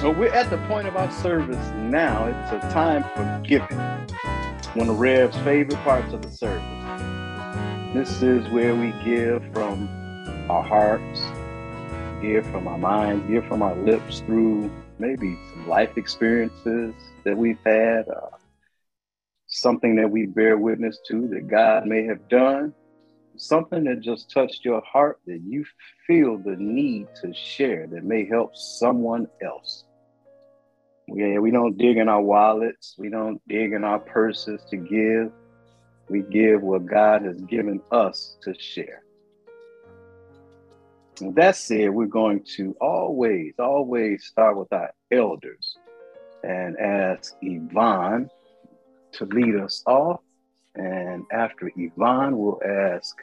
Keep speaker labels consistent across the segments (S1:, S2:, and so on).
S1: Well, we're at the point of our service now. It's a time for giving. One of Rev's favorite parts of the service. This is where we give from our hearts, give from our minds, give from our lips through maybe some life experiences that we've had, uh, something that we bear witness to that God may have done, something that just touched your heart that you feel the need to share that may help someone else. Yeah, we don't dig in our wallets. We don't dig in our purses to give. We give what God has given us to share. And that said, we're going to always, always start with our elders and ask Yvonne to lead us off. And after Yvonne, we'll ask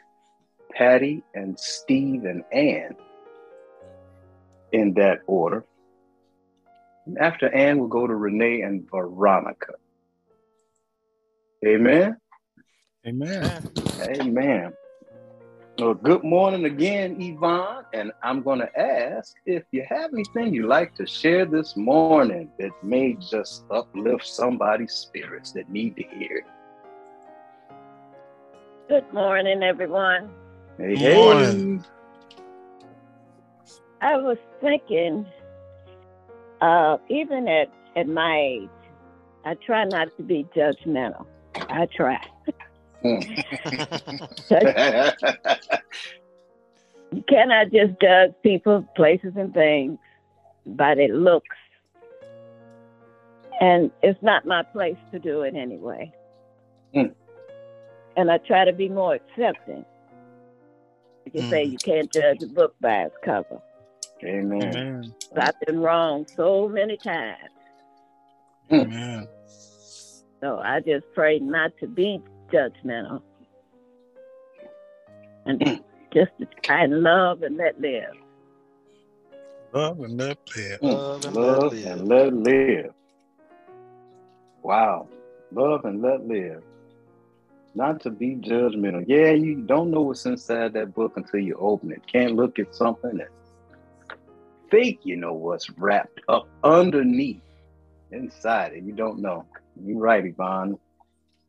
S1: Patty and Steve and Ann in that order. After Ann, we'll go to Renee and Veronica. Amen.
S2: Amen.
S1: Amen. Well, good morning again, Yvonne. And I'm going to ask if you have anything you'd like to share this morning that may just uplift somebody's spirits that need to hear it.
S3: Good morning, everyone.
S1: Hey,
S2: Good morning.
S3: I was thinking, uh, even at, at my age, I try not to be judgmental. I try. you cannot just judge people, places, and things by their looks. And it's not my place to do it anyway.
S1: Mm.
S3: And I try to be more accepting. You can say
S2: Mm.
S3: you can't judge a book by its cover.
S1: Amen.
S2: Amen.
S3: I've been wrong so many times. Hmm.
S2: Amen.
S3: So I just pray not to be judgmental. And hmm. just to try and love and let live.
S2: Love and let live. Hmm.
S4: Love and let
S1: Love
S4: live.
S1: let live. Wow. Love and let live. Not to be judgmental. Yeah, you don't know what's inside that book until you open it. Can't look at something and think you know what's wrapped up underneath inside it. You don't know. You're right, Yvonne.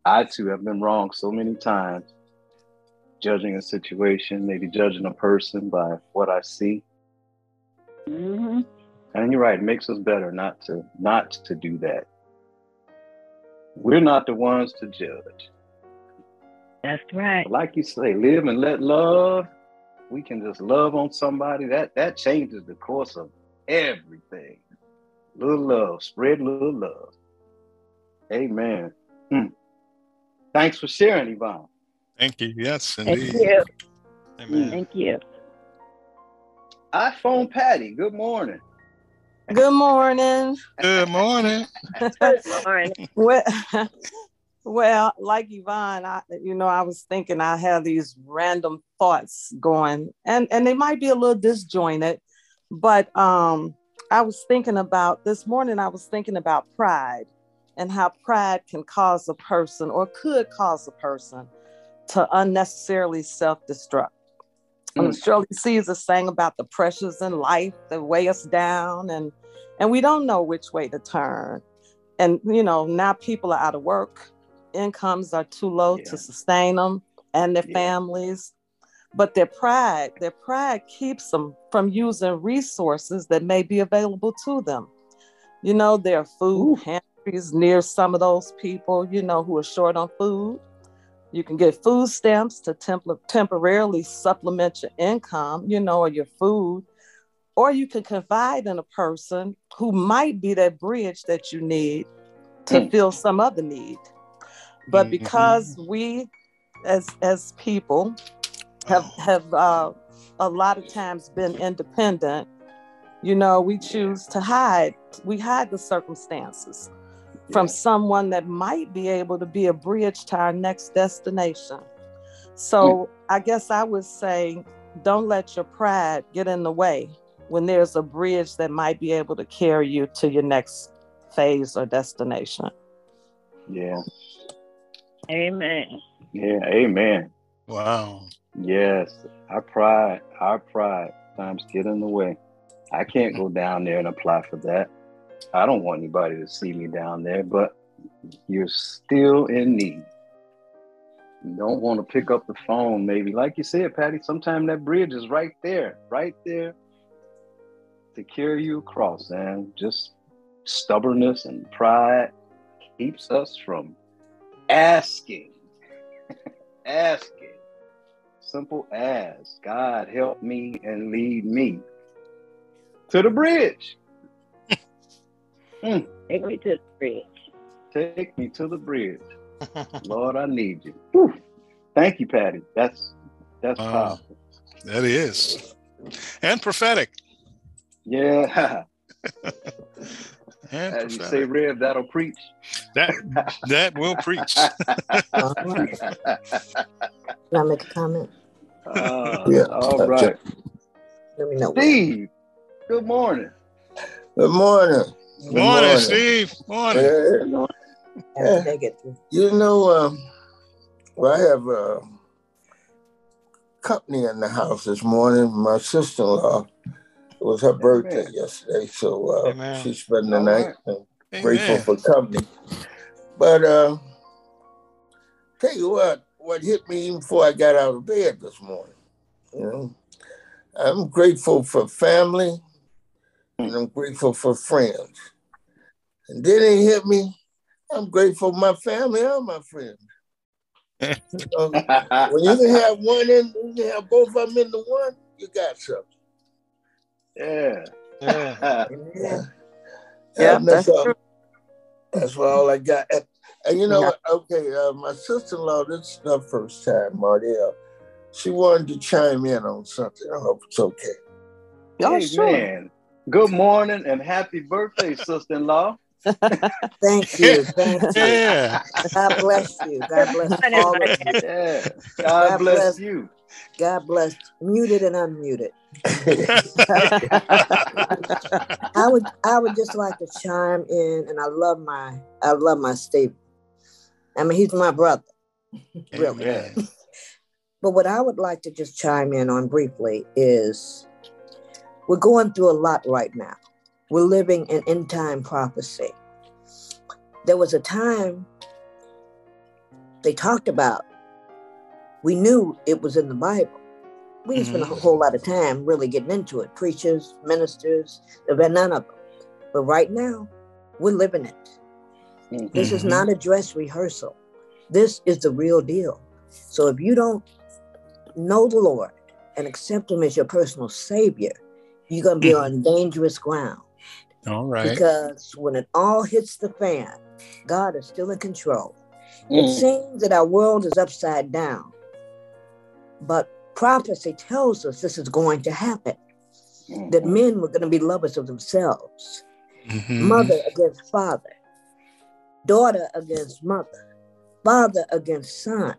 S1: I too have been wrong so many times, judging a situation, maybe judging a person by what I see.
S3: hmm
S1: And you're right, it makes us better not to not to do that. We're not the ones to judge.
S3: That's right.
S1: Like you say, live and let love. We can just love on somebody. That that changes the course of everything. Little love, spread little love. Amen. Hmm. Thanks for sharing, Yvonne.
S2: Thank you. Yes, indeed.
S3: Thank you.
S4: Amen.
S3: Thank you.
S1: iPhone Patty, good morning.
S5: Good morning.
S2: Good morning.
S3: Good morning.
S5: Well, well, like Yvonne, I, you know, I was thinking I have these random thoughts going, and and they might be a little disjointed, but um, I was thinking about this morning. I was thinking about pride and how pride can cause a person, or could cause a person, to unnecessarily self-destruct. And
S1: Mm.
S5: Shirley Caesar sang about the pressures in life that weigh us down, and and we don't know which way to turn. And you know, now people are out of work, incomes are too low
S1: Yeah.
S5: to sustain them and their
S1: Yeah.
S5: families. But their pride, their pride keeps them from using resources that may be available to them. You know, there are food
S1: Ooh.
S5: pantries near some of those people, you know, who are short on food. You can get food stamps to temp- temporarily supplement your income, you know, or your food. Or you can confide in a person who might be that bridge that you need to
S1: Mm.
S5: fill some other need. But
S2: Mhm.
S5: because we, as as people, have have uh, a lot of times been independent, you know, we choose to hide. We hide the circumstances from someone that might be able to be a bridge to our next destination. So I guess I would say, don't let your pride get in the way when there's a bridge that might be able to carry you to your next phase or destination.
S1: Yeah.
S3: Amen.
S1: Yeah. Amen.
S2: Wow.
S1: Yes, our pride, our pride times get in the way. I can't go down there and apply for that. I don't want anybody to see me down there, but you're still in need. You don't want to pick up the phone, maybe. Like you said, Patty, sometimes that bridge is right there, right there to carry you across. And just stubbornness and pride keeps us from asking, asking. Simple as God help me and lead me to the bridge.
S3: mm. Take me to the bridge.
S1: Take me to the bridge. Lord, I need you. Whew. Thank you, Patty. That's that's uh, powerful.
S2: That is. And prophetic.
S1: Yeah. and As you say, Rev, that'll preach.
S2: That that will preach.
S4: all right. Can I make a comment?
S1: Uh, yeah. All right.
S4: Let me know.
S1: Steve, good morning.
S6: Good morning.
S2: Good morning, morning, Steve. Morning.
S6: Yeah. yeah. You know, um, well, I have a company in the house this morning. My sister-in-law, it was her birthday Amen. yesterday, so uh, she spent the All night. Right. And grateful for company. But uh, tell you what, what hit me even before I got out of bed this morning. You know, I'm grateful for family, and I'm grateful for friends. And then it hit me, I'm grateful for my family and my friends. you know, when you can have one in, you can have both of them in the one, you got something.
S1: Yeah.
S6: Yeah. yeah. yeah that's, all, that's all I got. And, and you know, yeah. okay, uh, my sister-in-law, this is her first time, Mardell. She wanted to chime in on something. I hope it's okay.
S1: Oh, hey, sure. man. Good morning and happy birthday, sister-in-law.
S4: Thank you. Thank you. Yeah. God bless you. God bless all of you.
S1: Yeah. God, God bless, bless, you.
S4: God bless muted and unmuted. I would I would just like to chime in and I love my I love my Steve. I mean he's my brother. Really. but what I would like to just chime in on briefly is we're going through a lot right now. We're living in end time prophecy. There was a time they talked about, we knew it was in the Bible. We didn't mm-hmm. spend a mm-hmm. whole lot of time really getting into it. Preachers, ministers, there were none of them. But right now, we're living it. Mm-hmm. This is mm-hmm. not a dress rehearsal. This is the real deal. So if you don't know the Lord and accept Him as your personal Savior, you're going to be mm-hmm. on dangerous ground.
S2: All right.
S4: Because when it all hits the fan, God is still in control. Mm. It seems that our world is upside down, but prophecy tells us this is going to happen. Mm. That men were going to be lovers of themselves, mm-hmm. mother against father, daughter against mother, father against son.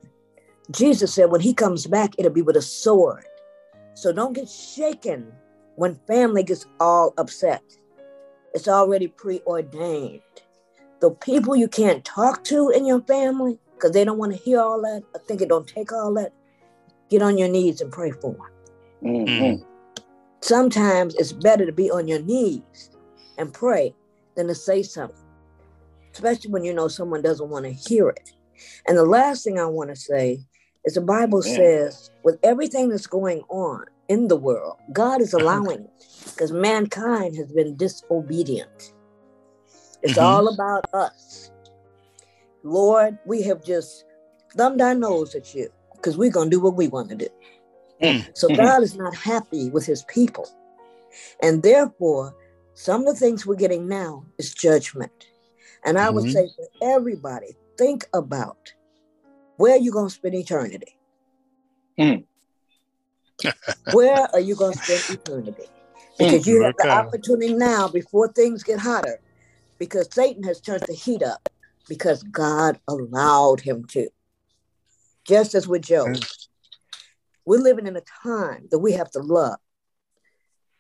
S4: Jesus said when he comes back, it'll be with a sword. So don't get shaken when family gets all upset. It's already preordained. The people you can't talk to in your family because they don't want to hear all that, I think it don't take all that, get on your knees and pray for them. Mm-hmm. Sometimes it's better to be on your knees and pray than to say something, especially when you know someone doesn't want to hear it. And the last thing I want to say is the Bible says, with everything that's going on in the world, God is allowing it because mankind has been disobedient. It's mm-hmm. all about us. Lord, we have just thumbed our nose at you because we're going to do what we want to do. Mm-hmm. So God is not happy with his people. And therefore, some of the things we're getting now is judgment. And I mm-hmm. would say to everybody, think about where you're going to spend eternity. Mm. where are you going to spend eternity? because you have the opportunity now before things get hotter because Satan has turned the heat up because God allowed him to. Just as with Job. We're living in a time that we have to love.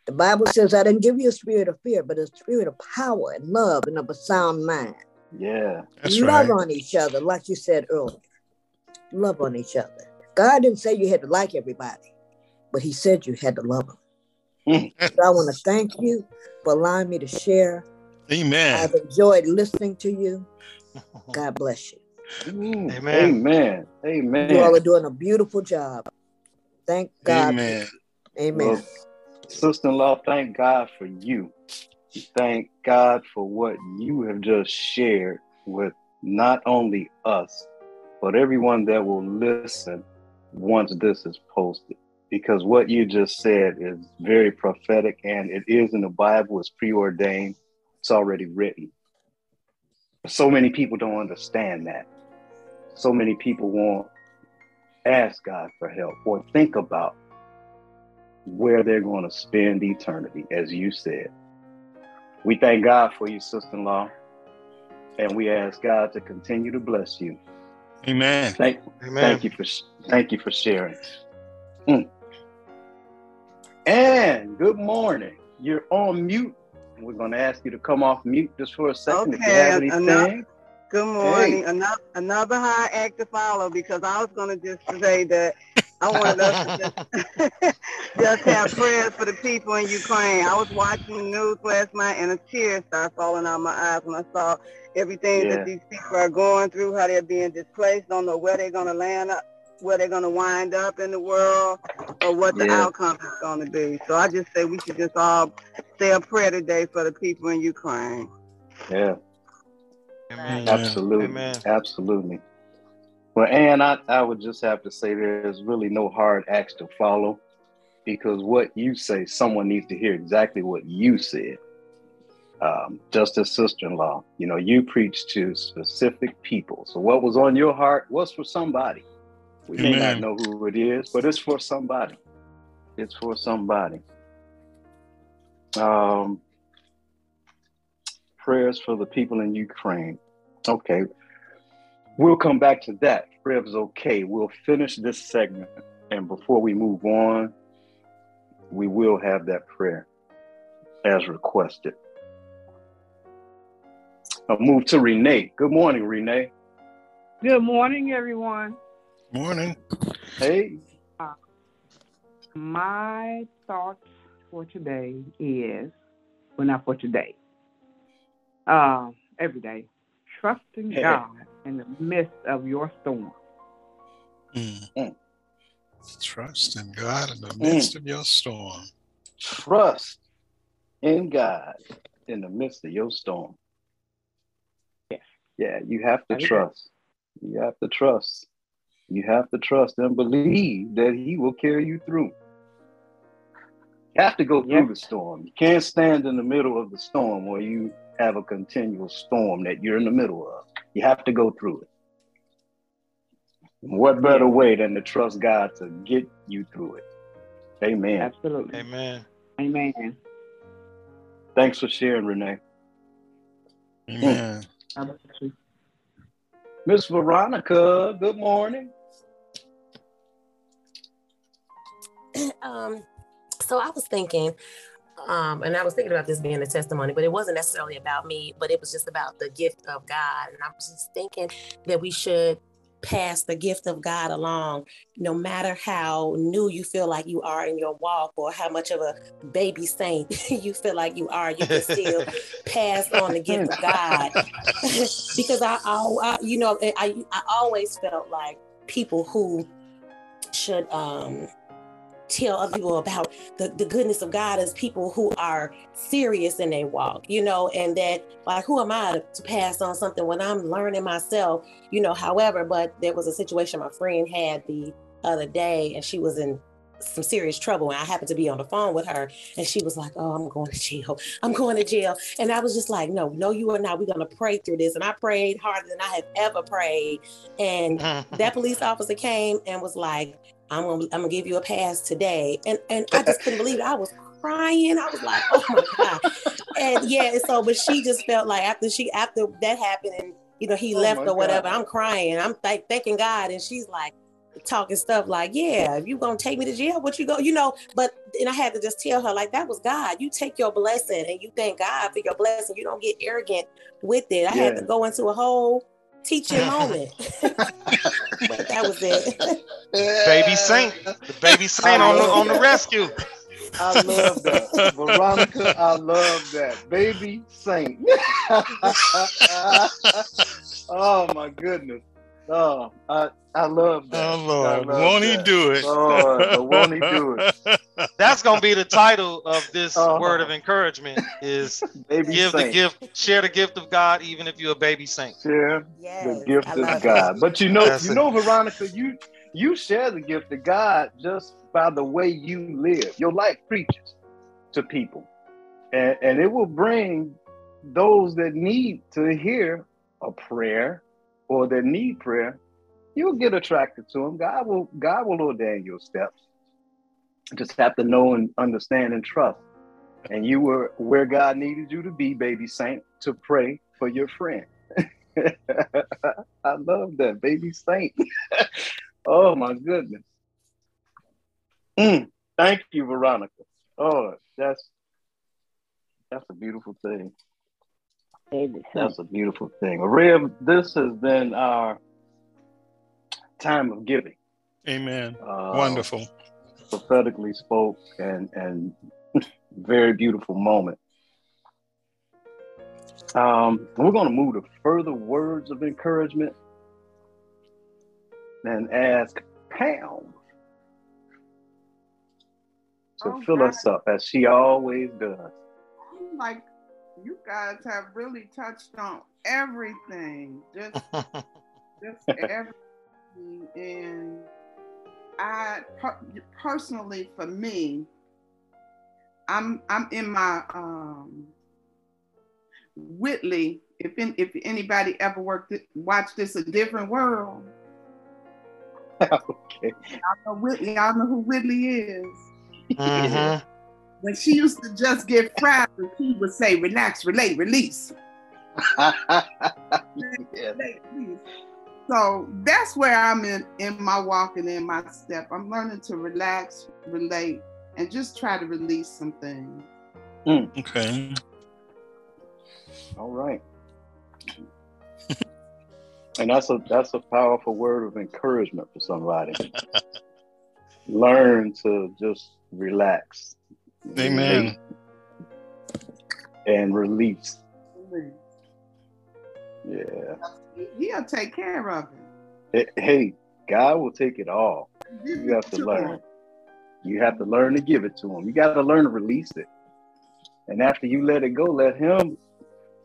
S4: The Bible says, I didn't give you a spirit of fear, but a spirit of power and love and of a sound mind.
S1: Yeah.
S4: That's love right. on each other, like you said earlier. Love on each other. God didn't say you had to like everybody, but He said you had to love them. Mm. so I want to thank you for allowing me to share.
S2: Amen.
S4: I've enjoyed listening to you. God bless you. Mm.
S1: Amen. Amen. Amen.
S4: You all are doing a beautiful job. Thank God.
S2: Amen.
S4: Amen. Well,
S1: sister-in-law, thank God for you. Thank God for what you have just shared with not only us, but everyone that will listen once this is posted. Because what you just said is very prophetic and it is in the Bible, it's preordained, it's already written. So many people don't understand that. So many people won't ask God for help or think about where they're going to spend eternity, as you said. We thank God for you, sister in law, and we ask God to continue to bless you.
S2: Amen.
S1: Thank, Amen. thank you for thank you for sharing. Mm. And good morning. You're on mute. We're going to ask you to come off mute just for a second okay, if you have anything. Enough.
S7: Good morning. Hey. Another another high act to follow because I was going to just say that I wanted us to just, just have prayers for the people in Ukraine. I was watching the news last night and a tear started falling out my eyes when I saw everything yeah. that these people are going through, how they're being displaced, don't know where they're going to land up, where they're going to wind up in the world, or what the yeah. outcome is going to be. So I just say we should just all say a prayer today for the people in Ukraine.
S1: Yeah. Amen. Absolutely. Amen. Absolutely. Well, Ann, I, I would just have to say there's really no hard acts to follow because what you say, someone needs to hear exactly what you said. Um, just as sister-in-law, you know, you preach to specific people. So what was on your heart was for somebody. We Amen. may not know who it is, but it's for somebody. It's for somebody. Um, prayers for the people in Ukraine. Okay, We'll come back to that. Rev's okay. We'll finish this segment. And before we move on, we will have that prayer as requested. I'll move to Renee. Good morning, Renee.
S8: Good morning, everyone.
S2: Morning.
S1: Hey.
S8: Uh, my thoughts for today is, well, not for today, uh, every day, trusting God in the midst of your storm.
S2: Mm. Trust in God in the midst mm. of your storm.
S1: Trust in God in the midst of your storm.
S8: Yes.
S1: Yeah, you have to trust. You have to trust. You have to trust and believe that He will carry you through. You have to go through yep. the storm. You can't stand in the middle of the storm where you have a continual storm that you're in the middle of. You have to go through it. What better yeah. way than to trust God to get you through it? Amen.
S8: Absolutely.
S2: Amen.
S8: Amen.
S1: Thanks for sharing, Renee.
S2: Amen.
S1: Miss Veronica, good morning.
S9: Um, so I was thinking, um, and I was thinking about this being a testimony, but it wasn't necessarily about me, but it was just about the gift of God. And I was just thinking that we should pass the gift of God along, no matter how new you feel like you are in your walk or how much of a baby saint you feel like you are, you can still pass on the gift of God. because I, I, I, you know, I, I always felt like people who should um tell other people about the, the goodness of God as people who are serious in their walk, you know, and that like who am I to pass on something when I'm learning myself, you know, however, but there was a situation my friend had the other day and she was in some serious trouble and I happened to be on the phone with her and she was like, Oh, I'm going to jail. I'm going to jail. And I was just like, No, no, you are not. We're gonna pray through this. And I prayed harder than I have ever prayed. And that police officer came and was like, I'm gonna I'm gonna give you a pass today. And and I just couldn't believe it. I was crying. I was like, oh my God. and yeah, so but she just felt like after she after that happened and you know he oh left or whatever, God. I'm crying. I'm th- thanking God. And she's like talking stuff like, Yeah, if you gonna take me to jail, what you go, you know, but and I had to just tell her, like, that was God. You take your blessing and you thank God for your blessing. You don't get arrogant with it. I yeah. had to go into a whole teaching moment. but that was it.
S10: baby saint, the baby saint on the on the rescue.
S1: I love that. Veronica, I love that. Baby saint. oh my goodness. Oh, I, I love that.
S2: Oh Lord, won't that. he do it? Oh,
S1: won't he do it?
S10: That's gonna be the title of this oh. word of encouragement: is baby give saint. the gift, share the gift of God, even if you're a baby saint.
S1: Share yes, the gift of God. It. But you know, That's you know, Veronica, you you share the gift of God just by the way you live. Your life preaches to people, and and it will bring those that need to hear a prayer or that need prayer, you'll get attracted to them. God will God will ordain your steps. Just have to know and understand and trust. And you were where God needed you to be, baby saint, to pray for your friend. I love that, baby saint. oh my goodness. Mm, thank you, Veronica. Oh, that's that's a beautiful thing. That's a beautiful thing. Rev, this has been our time of giving.
S2: Amen. Uh, Wonderful.
S1: Prophetically spoke and and very beautiful moment. Um, we're going to move to further words of encouragement and ask Pam to oh, fill God. us up as she always does.
S8: Like you guys have really touched on everything. Just just everything. And I per- personally for me, I'm I'm in my um Whitley. If in, if anybody ever worked watched this a different world.
S1: okay.
S8: Y'all know Whitley. Y'all know who Whitley is. Mm-hmm when she used to just get frazzled, she would say, relax, relate, release. So that's where I'm in, in my walking in my step. I'm learning to relax, relate, and just try to release some things.
S2: Mm. Okay.
S1: All right. and that's a that's a powerful word of encouragement for somebody. Learn to just relax
S2: Amen.
S1: And release. Yeah.
S8: He'll take care of it.
S1: Hey, God will take it all. You have to learn. You have to learn to give it to him. You got to learn to release it. And after you let it go, let him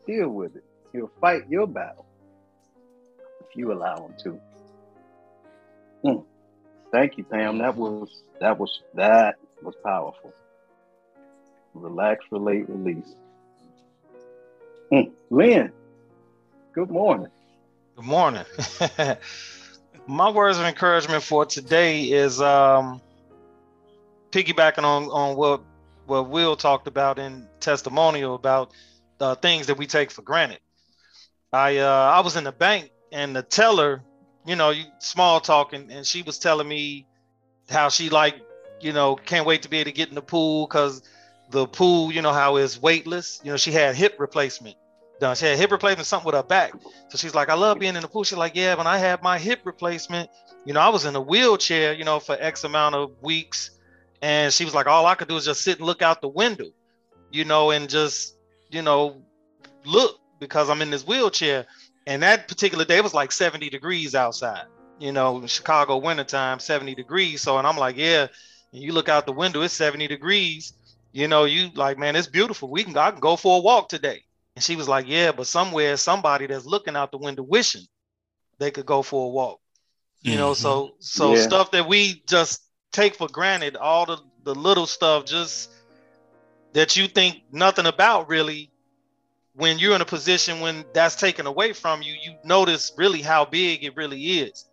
S1: deal with it. He'll fight your battle if you allow him to. Mm. Thank you, Pam. That was that was that was powerful. Relax, relate, release. Mm. Len, good morning.
S10: Good morning. My words of encouragement for today is um, piggybacking on, on what, what Will talked about in testimonial about the things that we take for granted. I uh, I was in the bank and the teller, you know, small talking, and she was telling me how she like, you know, can't wait to be able to get in the pool because the pool, you know how it's weightless. You know, she had hip replacement done. She had hip replacement, something with her back. So she's like, I love being in the pool. She's like, yeah, when I had my hip replacement, you know, I was in a wheelchair, you know, for X amount of weeks. And she was like, all I could do is just sit and look out the window, you know, and just, you know, look because I'm in this wheelchair. And that particular day, was like 70 degrees outside, you know, Chicago wintertime, 70 degrees. So, and I'm like, yeah, and you look out the window, it's 70 degrees you know, you like, man, it's beautiful. We can I can go for a walk today. And she was like, Yeah, but somewhere somebody that's looking out the window wishing they could go for a walk. You mm-hmm. know, so so yeah. stuff that we just take for granted, all the, the little stuff just that you think nothing about really when you're in a position when that's taken away from you, you notice really how big it really is.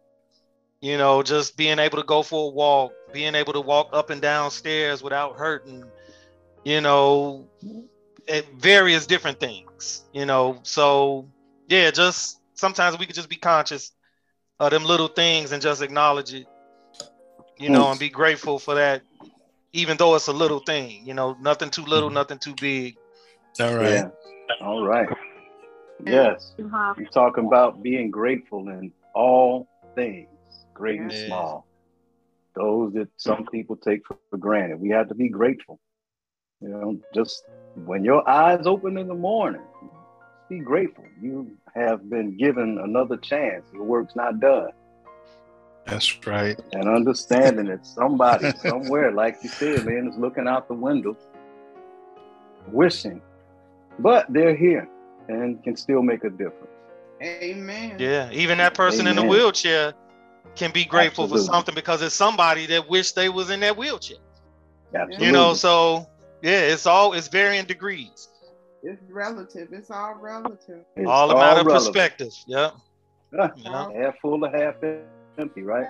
S10: You know, just being able to go for a walk, being able to walk up and down stairs without hurting, you know, various different things, you know. So yeah, just sometimes we could just be conscious of them little things and just acknowledge it, you know, and be grateful for that, even though it's a little thing, you know, nothing too little, mm-hmm. nothing too big.
S2: All right. Yeah.
S1: All right. Yes. Uh-huh. You're talking about being grateful in all things, great and small. Those that some people take for granted. We have to be grateful You know, just when your eyes open in the morning, be grateful. You have been given another chance. Your work's not done.
S2: That's right.
S1: And understanding that somebody somewhere, like you said, man, is looking out the window, wishing, but they're here and can still make a difference.
S7: Amen.
S10: Yeah, even that person Amen. in the wheelchair can be grateful Absolutely. for something because it's somebody that wished they was in that wheelchair.
S1: Absolutely.
S10: You know, so yeah, it's all it's varying degrees.
S7: It's relative. It's all relative.
S10: It's all a matter of perspective. Yep.
S1: Yeah. Half full or half empty, right?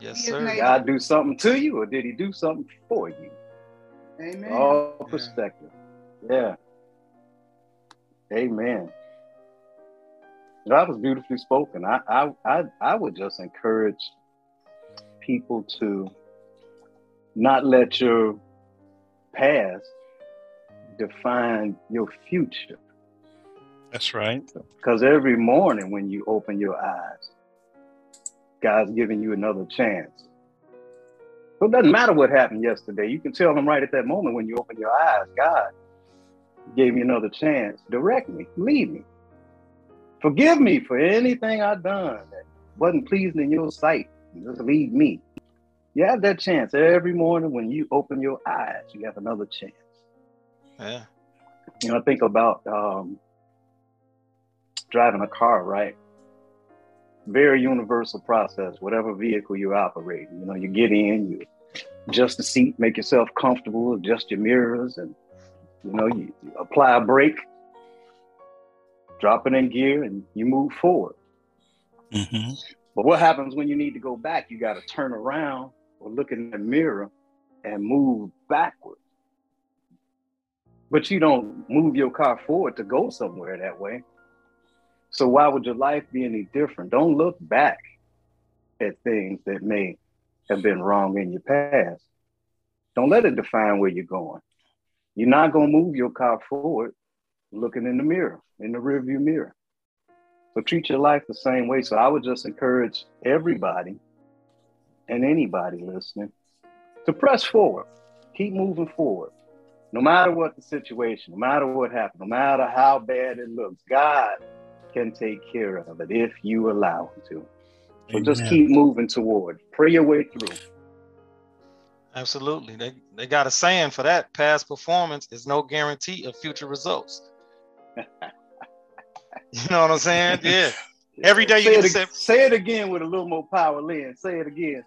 S10: Yes, sir.
S1: Did God do something to you, or did He do something for you?
S7: Amen.
S1: All perspective. Yeah. Amen. That was beautifully spoken. I, I, I, I would just encourage people to not let your past define your future.
S2: That's right.
S1: Because every morning when you open your eyes, God's giving you another chance. So it doesn't matter what happened yesterday. You can tell them right at that moment when you open your eyes, God gave me another chance. Direct me, lead me. Forgive me for anything I've done that wasn't pleasing in your sight. Just lead me. You have that chance every morning when you open your eyes. You have another chance.
S10: Yeah.
S1: You know, I think about um, driving a car, right? Very universal process, whatever vehicle you're operating. You know, you get in, you adjust the seat, make yourself comfortable, adjust your mirrors, and you know, you, you apply a brake, drop it in gear, and you move forward.
S2: Mm-hmm.
S1: But what happens when you need to go back? You got to turn around or look in the mirror and move backwards. But you don't move your car forward to go somewhere that way. So why would your life be any different? Don't look back at things that may have been wrong in your past. Don't let it define where you're going. You're not going to move your car forward looking in the mirror, in the rearview mirror. So treat your life the same way. So I would just encourage everybody and anybody listening to press forward, keep moving forward. No matter what the situation, no matter what happened, no matter how bad it looks, God can take care of it if you allow Him to. So Amen. just keep moving toward. Pray your way through.
S10: Absolutely. They, they got a saying for that past performance is no guarantee of future results. you know what I'm saying? Yeah. Every day
S1: you
S10: say
S1: it, say, say it again with a little more power, Len. Say it again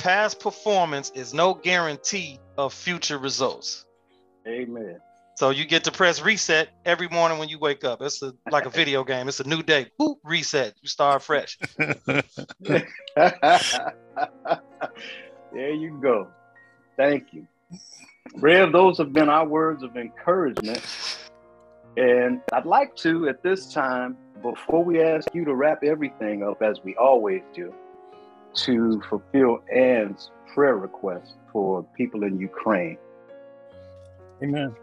S10: past performance is no guarantee of future results.
S1: Amen.
S10: So you get to press reset every morning when you wake up. It's a, like a video game. It's a new day. Boop, reset. You start fresh.
S1: there you go. Thank you. Rev, those have been our words of encouragement. And I'd like to, at this time, before we ask you to wrap everything up as we always do, to fulfill Ann's prayer request for people in Ukraine.
S2: Amen.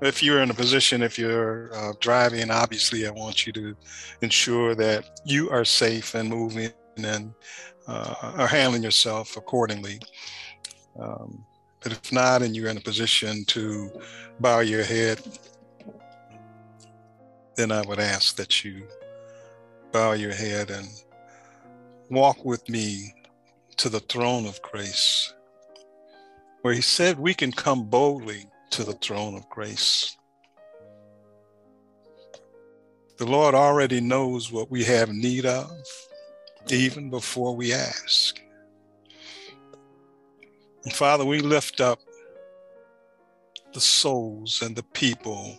S2: If you're in a position, if you're uh, driving, obviously, I want you to ensure that you are safe and moving and uh, are handling yourself accordingly. Um, but if not, and you're in a position to bow your head, then I would ask that you bow your head and walk with me to the throne of grace, where he said we can come boldly to the throne of grace. The Lord already knows what we have need of, even before we ask. And Father, we lift up the souls and the people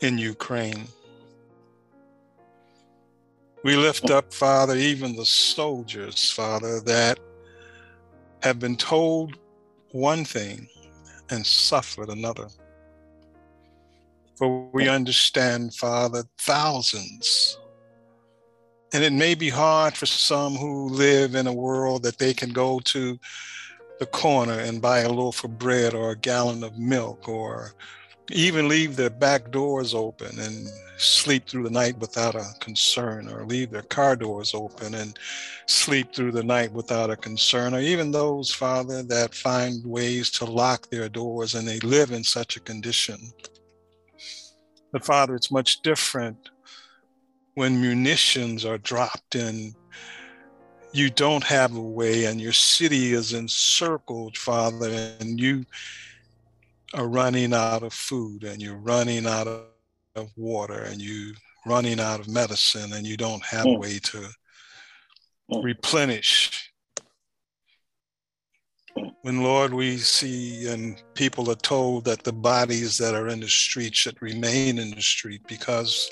S2: in Ukraine. We lift up, Father, even the soldiers, Father, that have been told one thing and suffered another. For we understand, Father, thousands. And it may be hard for some who live in a world that they can go to the corner and buy a loaf of bread or a gallon of milk or even leave their back doors open and sleep through the night without a concern, or leave their car doors open and sleep through the night without a concern, or even those, Father, that find ways to lock their doors and they live in such a condition. But Father, it's much different when munitions are dropped and you don't have a way and your city is encircled, Father, and you are running out of food and you're running out of water and you running out of medicine and you don't have a mm. way to mm. replenish mm. when lord we see and people are told that the bodies that are in the street should remain in the street because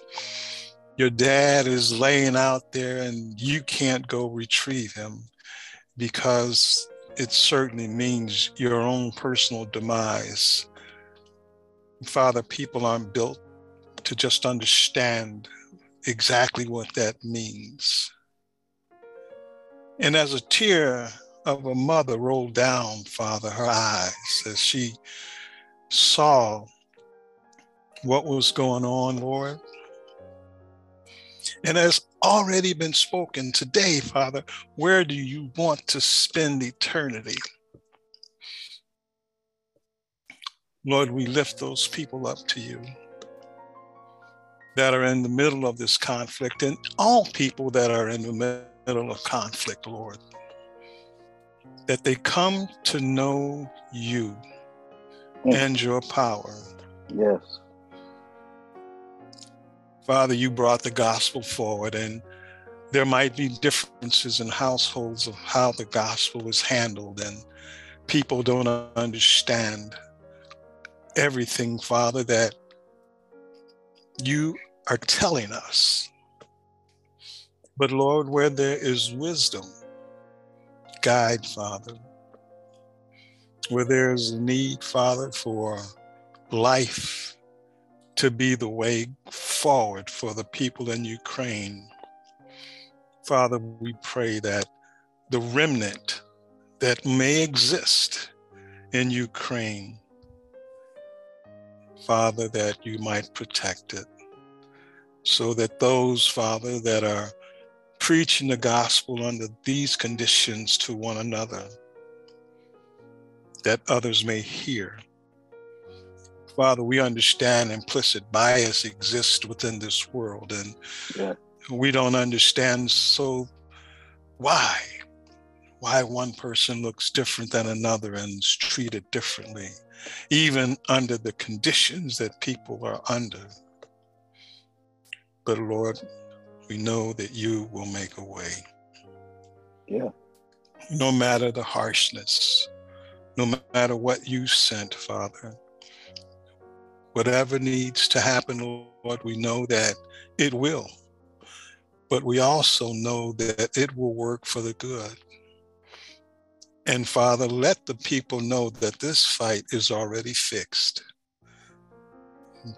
S2: your dad is laying out there and you can't go retrieve him because it certainly means your own personal demise father people aren't built to just understand exactly what that means. And as a tear of a mother rolled down, Father, her eyes as she saw what was going on, Lord. And as already been spoken today, Father, where do you want to spend eternity? Lord, we lift those people up to you that are in the middle of this conflict and all people that are in the middle of conflict, Lord, that they come to know you yes. and your power.
S1: Yes.
S2: Father, you brought the gospel forward, and there might be differences in households of how the gospel is handled, and people don't understand everything, Father, that you are telling us. But Lord, where there is wisdom, guide, Father. Where there is a need, Father, for life to be the way forward for the people in Ukraine. Father, we pray that the remnant that may exist in Ukraine, Father, that you might protect it so that those, Father, that are preaching the gospel under these conditions to one another, that others may hear. Father, we understand implicit bias exists within this world, and yeah. we don't understand so why? Why one person looks different than another and is treated differently, even under the conditions that people are under. But Lord, we know that you will make a way.
S1: Yeah.
S2: No matter the harshness, no matter what you sent, Father, whatever needs to happen, Lord, we know that it will. But we also know that it will work for the good. And Father, let the people know that this fight is already fixed.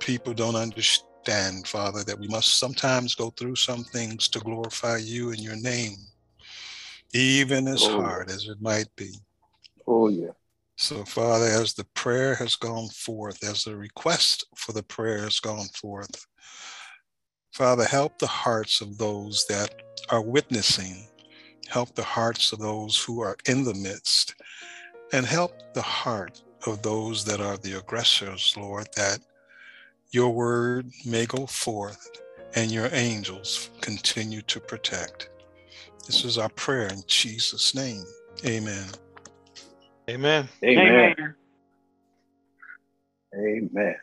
S2: People don't understand Father, that we must sometimes go through some things to glorify you in your name, even as oh, hard as it might be.
S1: Oh, yeah.
S2: So, Father, as the prayer has gone forth, as the request for the prayer has gone forth, Father, help the hearts of those that are witnessing, help the hearts of those who are in the midst, and help the heart of those that are the aggressors, Lord, that your word may go forth and your angels continue to protect. This is our prayer in Jesus' name. Amen.
S10: Amen.
S1: Amen. Amen.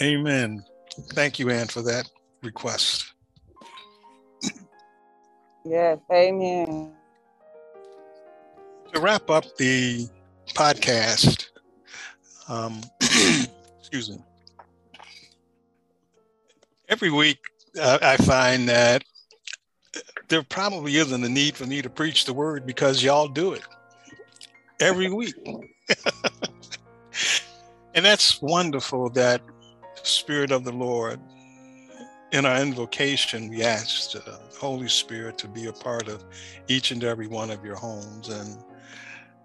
S2: Amen. Thank you, Ann, for that request.
S5: Yes, amen.
S2: To wrap up the podcast, um, excuse me. Every week, uh, I find that there probably isn't a need for me to preach the word because y'all do it every week. and that's wonderful that Spirit of the Lord, in our invocation, we ask the Holy Spirit to be a part of each and every one of your homes. And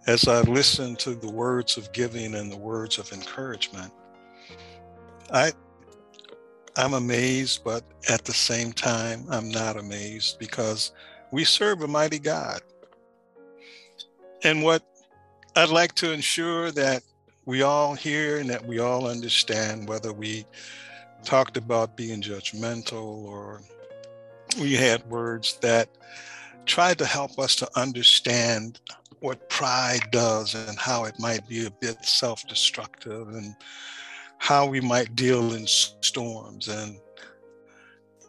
S2: as I listen to the words of giving and the words of encouragement, I I'm amazed, but at the same time, I'm not amazed because we serve a mighty God. And what I'd like to ensure that we all hear and that we all understand whether we talked about being judgmental or we had words that tried to help us to understand what pride does and how it might be a bit self-destructive and how we might deal in storms and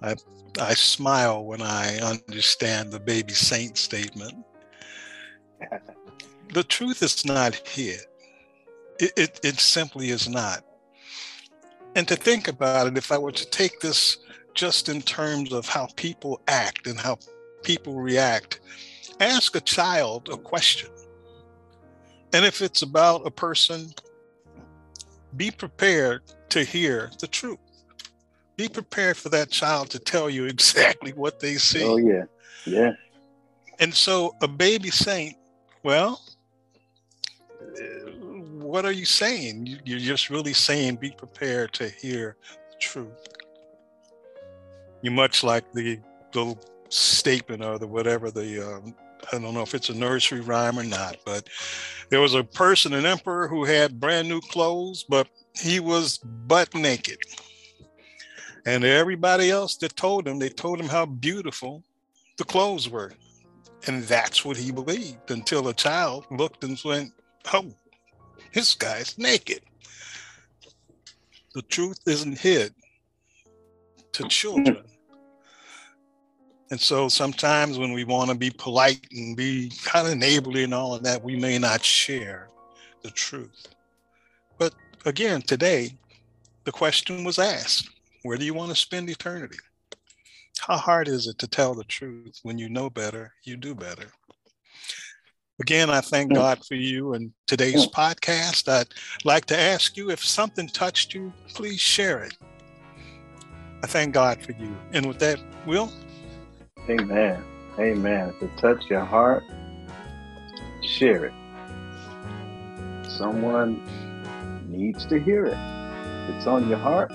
S2: I, I smile when I understand the baby saint statement. the truth is not hid. It, it, it simply is not. And to think about it, if I were to take this just in terms of how people act and how people react, ask a child a question. And if it's about a person, be prepared to hear the truth. Be prepared for that child to tell you exactly what they see.
S1: Oh, yeah. Yeah.
S2: And so a baby saint, well, what are you saying? You're just really saying be prepared to hear the truth. You're much like the little statement or the whatever the um, I don't know if it's a nursery rhyme or not, but there was a person, an emperor, who had brand new clothes, but he was butt naked. And everybody else that told him, they told him how beautiful the clothes were. And that's what he believed until a child looked and went, Oh, this guy's naked. The truth isn't hid to hmm. children. And so sometimes when we want to be polite and be kind of neighborly and all of that, we may not share the truth. But again, today, the question was asked where do you want to spend eternity? How hard is it to tell the truth when you know better, you do better? Again, I thank God for you and today's podcast. I'd like to ask you if something touched you, please share it. I thank God for you. And with that, Will?
S1: Amen. Amen. If it touched your heart, share it. Someone needs to hear it. It's on your heart,